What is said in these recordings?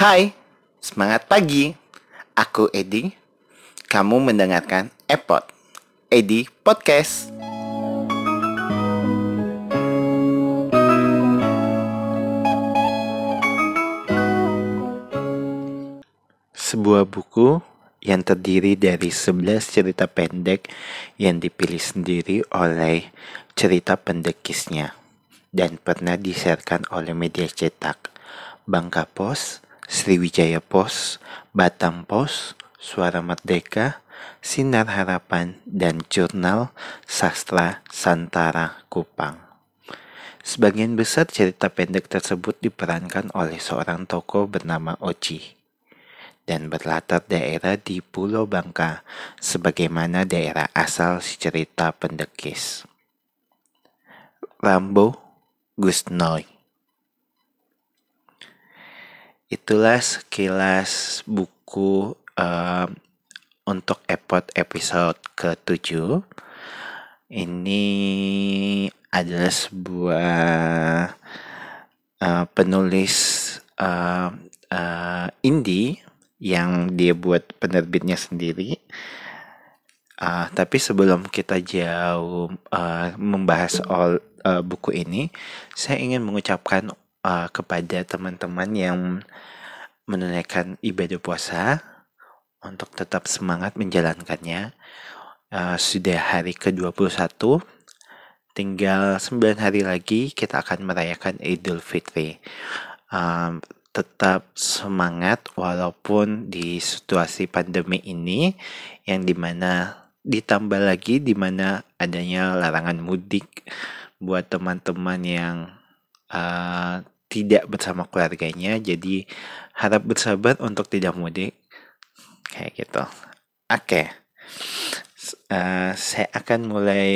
Hai, semangat pagi. Aku Edi. Kamu mendengarkan Epot, Edi Podcast. Sebuah buku yang terdiri dari 11 cerita pendek yang dipilih sendiri oleh cerita pendekisnya dan pernah disiarkan oleh media cetak Bangka Pos, Sriwijaya Pos, Batam Pos, Suara Merdeka, Sinar Harapan, dan Jurnal Sastra Santara Kupang. Sebagian besar cerita pendek tersebut diperankan oleh seorang tokoh bernama Oci dan berlatar daerah di Pulau Bangka sebagaimana daerah asal si cerita pendekis. Rambo Gusnoy itulah sekilas buku uh, untuk epot episode ke-7. Ini adalah sebuah uh, penulis uh, uh, indie yang dia buat penerbitnya sendiri. Uh, tapi sebelum kita jauh uh, membahas soal uh, buku ini, saya ingin mengucapkan uh, kepada teman-teman yang menunaikan ibadah puasa untuk tetap semangat menjalankannya. Uh, sudah hari ke-21, tinggal 9 hari lagi kita akan merayakan Idul Fitri. Um, tetap semangat walaupun di situasi pandemi ini yang di mana ditambah lagi di mana adanya larangan mudik buat teman-teman yang uh, tidak bersama keluarganya jadi harap bersabar untuk tidak mudik. Kayak gitu. Oke. Okay. uh, saya akan mulai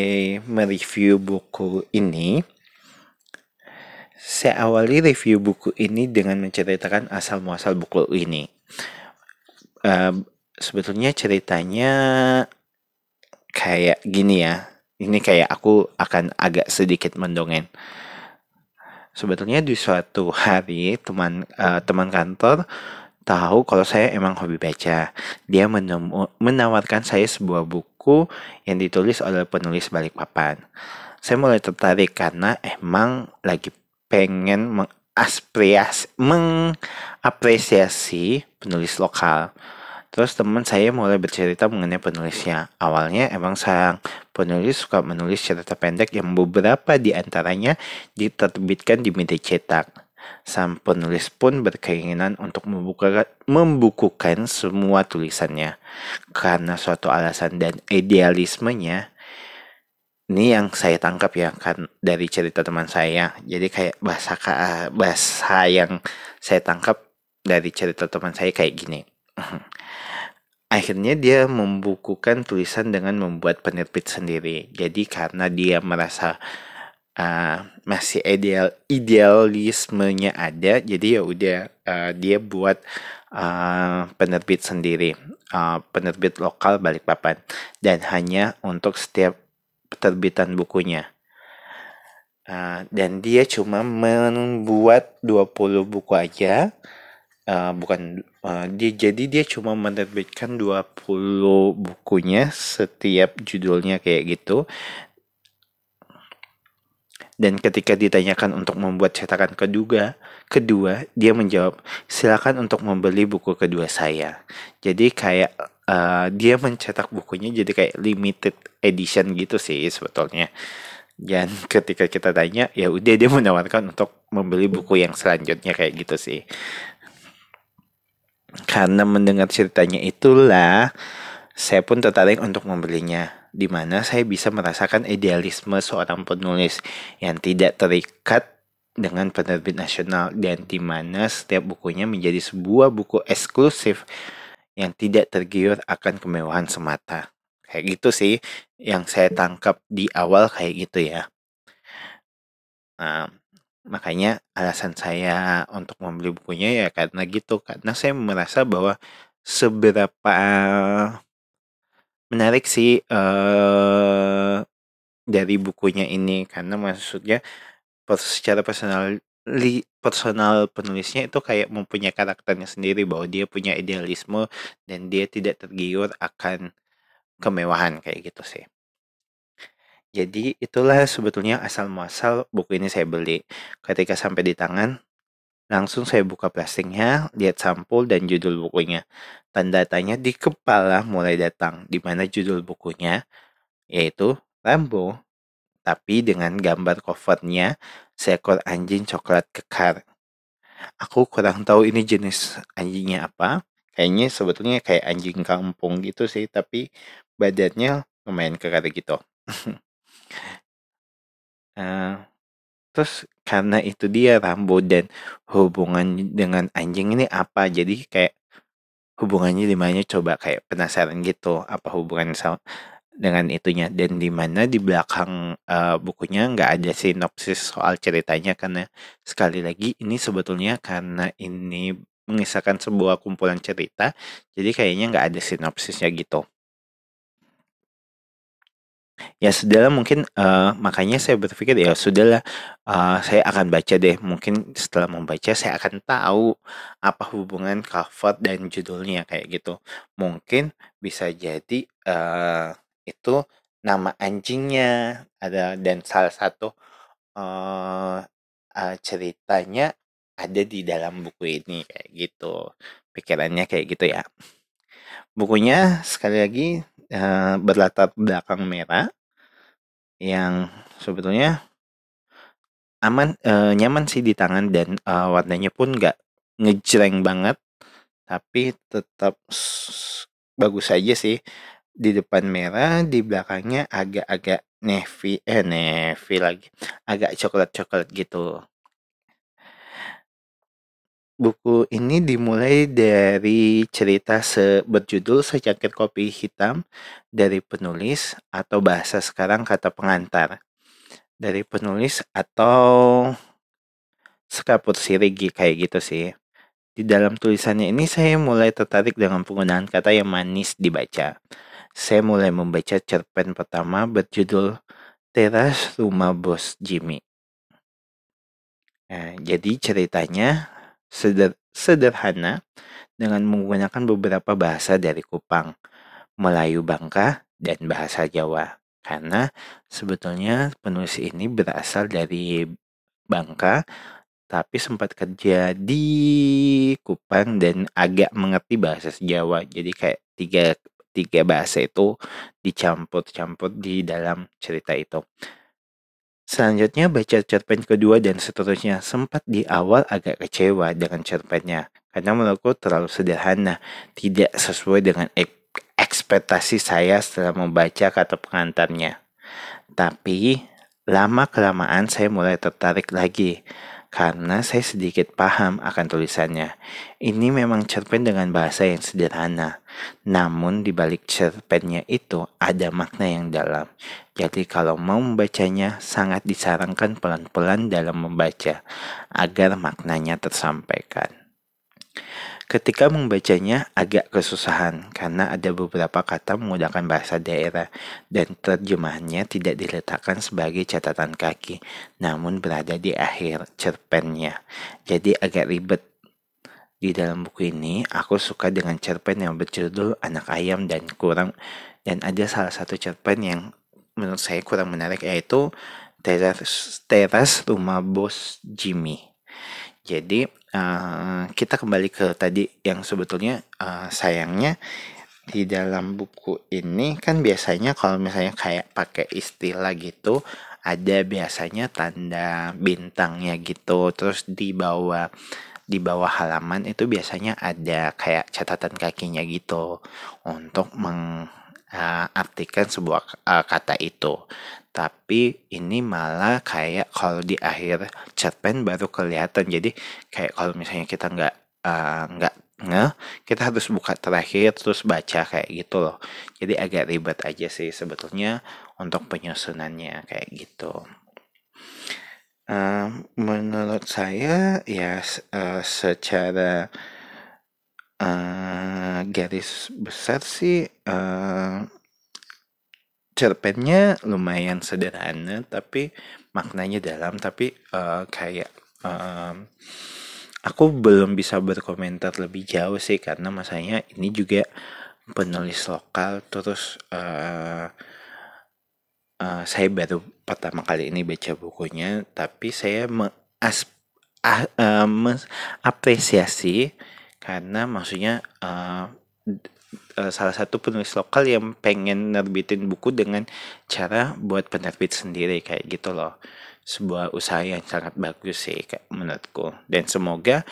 mereview buku ini. Saya awali review buku ini dengan menceritakan asal muasal buku ini. Uh, sebetulnya ceritanya kayak gini ya. Ini kayak aku akan agak sedikit mendongeng sebetulnya di suatu hari teman uh, teman kantor tahu kalau saya emang hobi baca. Dia menemu, menawarkan saya sebuah buku yang ditulis oleh penulis Balikpapan. Saya mulai tertarik karena emang lagi pengen mengapresiasi, mengapresiasi penulis lokal. Terus teman saya mulai bercerita mengenai penulisnya. Awalnya emang sang penulis suka menulis cerita pendek yang beberapa di antaranya diterbitkan di media cetak. Sang penulis pun berkeinginan untuk membuka, membukukan semua tulisannya. Karena suatu alasan dan idealismenya, ini yang saya tangkap ya kan dari cerita teman saya. Jadi kayak bahasa bahasa yang saya tangkap dari cerita teman saya kayak gini. akhirnya dia membukukan tulisan dengan membuat penerbit sendiri. Jadi karena dia merasa uh, masih ideal idealismenya ada, jadi ya udah uh, dia buat uh, penerbit sendiri, uh, penerbit lokal Balikpapan dan hanya untuk setiap penerbitan bukunya. Uh, dan dia cuma membuat 20 buku aja uh, bukan uh, dia jadi dia cuma menerbitkan 20 bukunya setiap judulnya kayak gitu dan ketika ditanyakan untuk membuat cetakan kedua, kedua dia menjawab, silakan untuk membeli buku kedua saya. Jadi kayak uh, dia mencetak bukunya jadi kayak limited edition gitu sih sebetulnya. Dan ketika kita tanya, ya udah dia menawarkan untuk membeli buku yang selanjutnya kayak gitu sih. Karena mendengar ceritanya itulah saya pun tertarik untuk membelinya, di mana saya bisa merasakan idealisme seorang penulis yang tidak terikat dengan penerbit nasional dan di mana setiap bukunya menjadi sebuah buku eksklusif yang tidak tergiur akan kemewahan semata. Kayak gitu sih yang saya tangkap di awal kayak gitu ya. Nah, Makanya alasan saya untuk membeli bukunya ya karena gitu, karena saya merasa bahwa seberapa menarik sih uh, dari bukunya ini karena maksudnya secara personal li personal penulisnya itu kayak mempunyai karakternya sendiri bahwa dia punya idealisme dan dia tidak tergiur akan kemewahan kayak gitu sih. Jadi itulah sebetulnya asal muasal buku ini saya beli. Ketika sampai di tangan, langsung saya buka plastiknya, lihat sampul dan judul bukunya. Tanda tanya di kepala mulai datang, di mana judul bukunya yaitu Rambo tapi dengan gambar covernya seekor anjing coklat kekar. Aku kurang tahu ini jenis anjingnya apa. Kayaknya sebetulnya kayak anjing kampung gitu sih, tapi badannya lumayan kekar gitu. uh, terus karena itu dia Rambo dan hubungan dengan anjing ini apa? Jadi kayak hubungannya di mana? Coba kayak penasaran gitu apa hubungan sama dengan itunya? Dan di mana di belakang uh, bukunya nggak ada sinopsis soal ceritanya karena sekali lagi ini sebetulnya karena ini mengisahkan sebuah kumpulan cerita jadi kayaknya nggak ada sinopsisnya gitu ya sudahlah mungkin uh, makanya saya berpikir ya sudahlah uh, saya akan baca deh. Mungkin setelah membaca saya akan tahu apa hubungan cover dan judulnya kayak gitu. Mungkin bisa jadi uh, itu nama anjingnya ada dan salah satu uh, uh, ceritanya ada di dalam buku ini kayak gitu. Pikirannya kayak gitu ya. Bukunya sekali lagi uh, berlatar belakang merah yang sebetulnya aman uh, nyaman sih di tangan dan uh, warnanya pun nggak ngejreng banget tapi tetap bagus aja sih di depan merah, di belakangnya agak-agak navy, eh navy lagi, agak coklat-coklat gitu. Buku ini dimulai dari cerita se berjudul Secangkir Kopi Hitam dari penulis atau bahasa sekarang kata pengantar. Dari penulis atau sekapur sirigi kayak gitu sih. Di dalam tulisannya ini saya mulai tertarik dengan penggunaan kata yang manis dibaca saya mulai membaca cerpen pertama berjudul Teras Rumah Bos Jimmy. Nah, jadi ceritanya seder sederhana dengan menggunakan beberapa bahasa dari Kupang, Melayu Bangka, dan bahasa Jawa. Karena sebetulnya penulis ini berasal dari Bangka, tapi sempat kerja di Kupang dan agak mengerti bahasa Jawa. Jadi kayak tiga tiga bahasa itu dicampur-campur di dalam cerita itu. Selanjutnya baca cerpen kedua dan seterusnya. Sempat di awal agak kecewa dengan cerpennya. Karena menurutku terlalu sederhana. Tidak sesuai dengan ek ekspektasi saya setelah membaca kata pengantarnya. Tapi lama kelamaan saya mulai tertarik lagi karena saya sedikit paham akan tulisannya. Ini memang cerpen dengan bahasa yang sederhana, namun di balik cerpennya itu ada makna yang dalam. Jadi kalau mau membacanya sangat disarankan pelan-pelan dalam membaca agar maknanya tersampaikan. Ketika membacanya agak kesusahan karena ada beberapa kata menggunakan bahasa daerah dan terjemahannya tidak diletakkan sebagai catatan kaki, namun berada di akhir cerpennya. Jadi agak ribet. Di dalam buku ini, aku suka dengan cerpen yang berjudul Anak Ayam dan kurang dan ada salah satu cerpen yang menurut saya kurang menarik yaitu Teras, teras Rumah Bos Jimmy. Jadi uh, kita kembali ke tadi yang sebetulnya uh, sayangnya di dalam buku ini kan biasanya kalau misalnya kayak pakai istilah gitu ada biasanya tanda bintangnya gitu. Terus di bawah di bawah halaman itu biasanya ada kayak catatan kakinya gitu untuk mengartikan uh, sebuah uh, kata itu. Tapi ini malah kayak kalau di akhir cerpen baru kelihatan. Jadi kayak kalau misalnya kita nggak uh, nggak nge kita harus buka terakhir terus baca kayak gitu loh. Jadi agak ribet aja sih sebetulnya untuk penyusunannya kayak gitu. Uh, menurut saya ya uh, secara garis besar sih uh, cerpennya lumayan sederhana tapi maknanya dalam tapi uh, kayak um, aku belum bisa berkomentar lebih jauh sih karena masanya ini juga penulis lokal terus uh, uh, saya baru pertama kali ini baca bukunya tapi saya mengas uh, uh, mengapresiasi karena maksudnya uh, uh, salah satu penulis lokal yang pengen nerbitin buku dengan cara buat penerbit sendiri kayak gitu loh. Sebuah usaha yang sangat bagus sih kayak menurutku. Dan semoga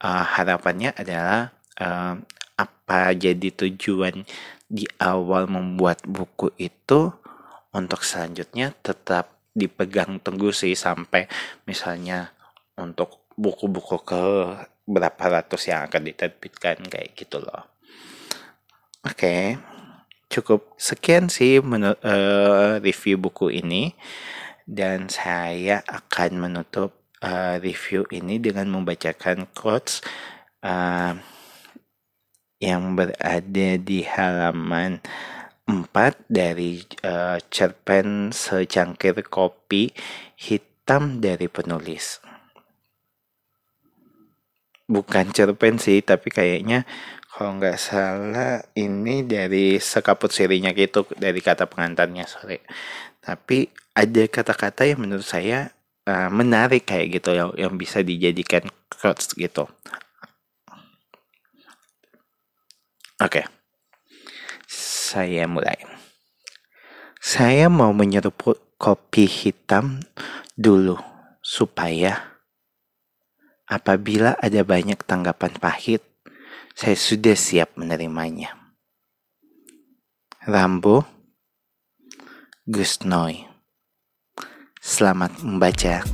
uh, harapannya adalah uh, apa jadi tujuan di awal membuat buku itu untuk selanjutnya tetap dipegang teguh sih sampai misalnya untuk buku-buku ke berapa ratus yang akan diterbitkan kayak gitu loh. Oke, okay. cukup sekian sih menurut uh, review buku ini dan saya akan menutup uh, review ini dengan membacakan quotes uh, yang berada di halaman 4 dari uh, cerpen secangkir kopi hitam dari penulis bukan cerpen sih tapi kayaknya kalau nggak salah ini dari sekaput sirinya gitu dari kata pengantarnya sorry. Tapi ada kata-kata yang menurut saya uh, menarik kayak gitu yang yang bisa dijadikan quotes gitu. Oke. Okay. saya mulai. Saya mau menyeruput kopi hitam dulu supaya Apabila ada banyak tanggapan pahit, saya sudah siap menerimanya. Rambo Gusnoy Selamat membaca.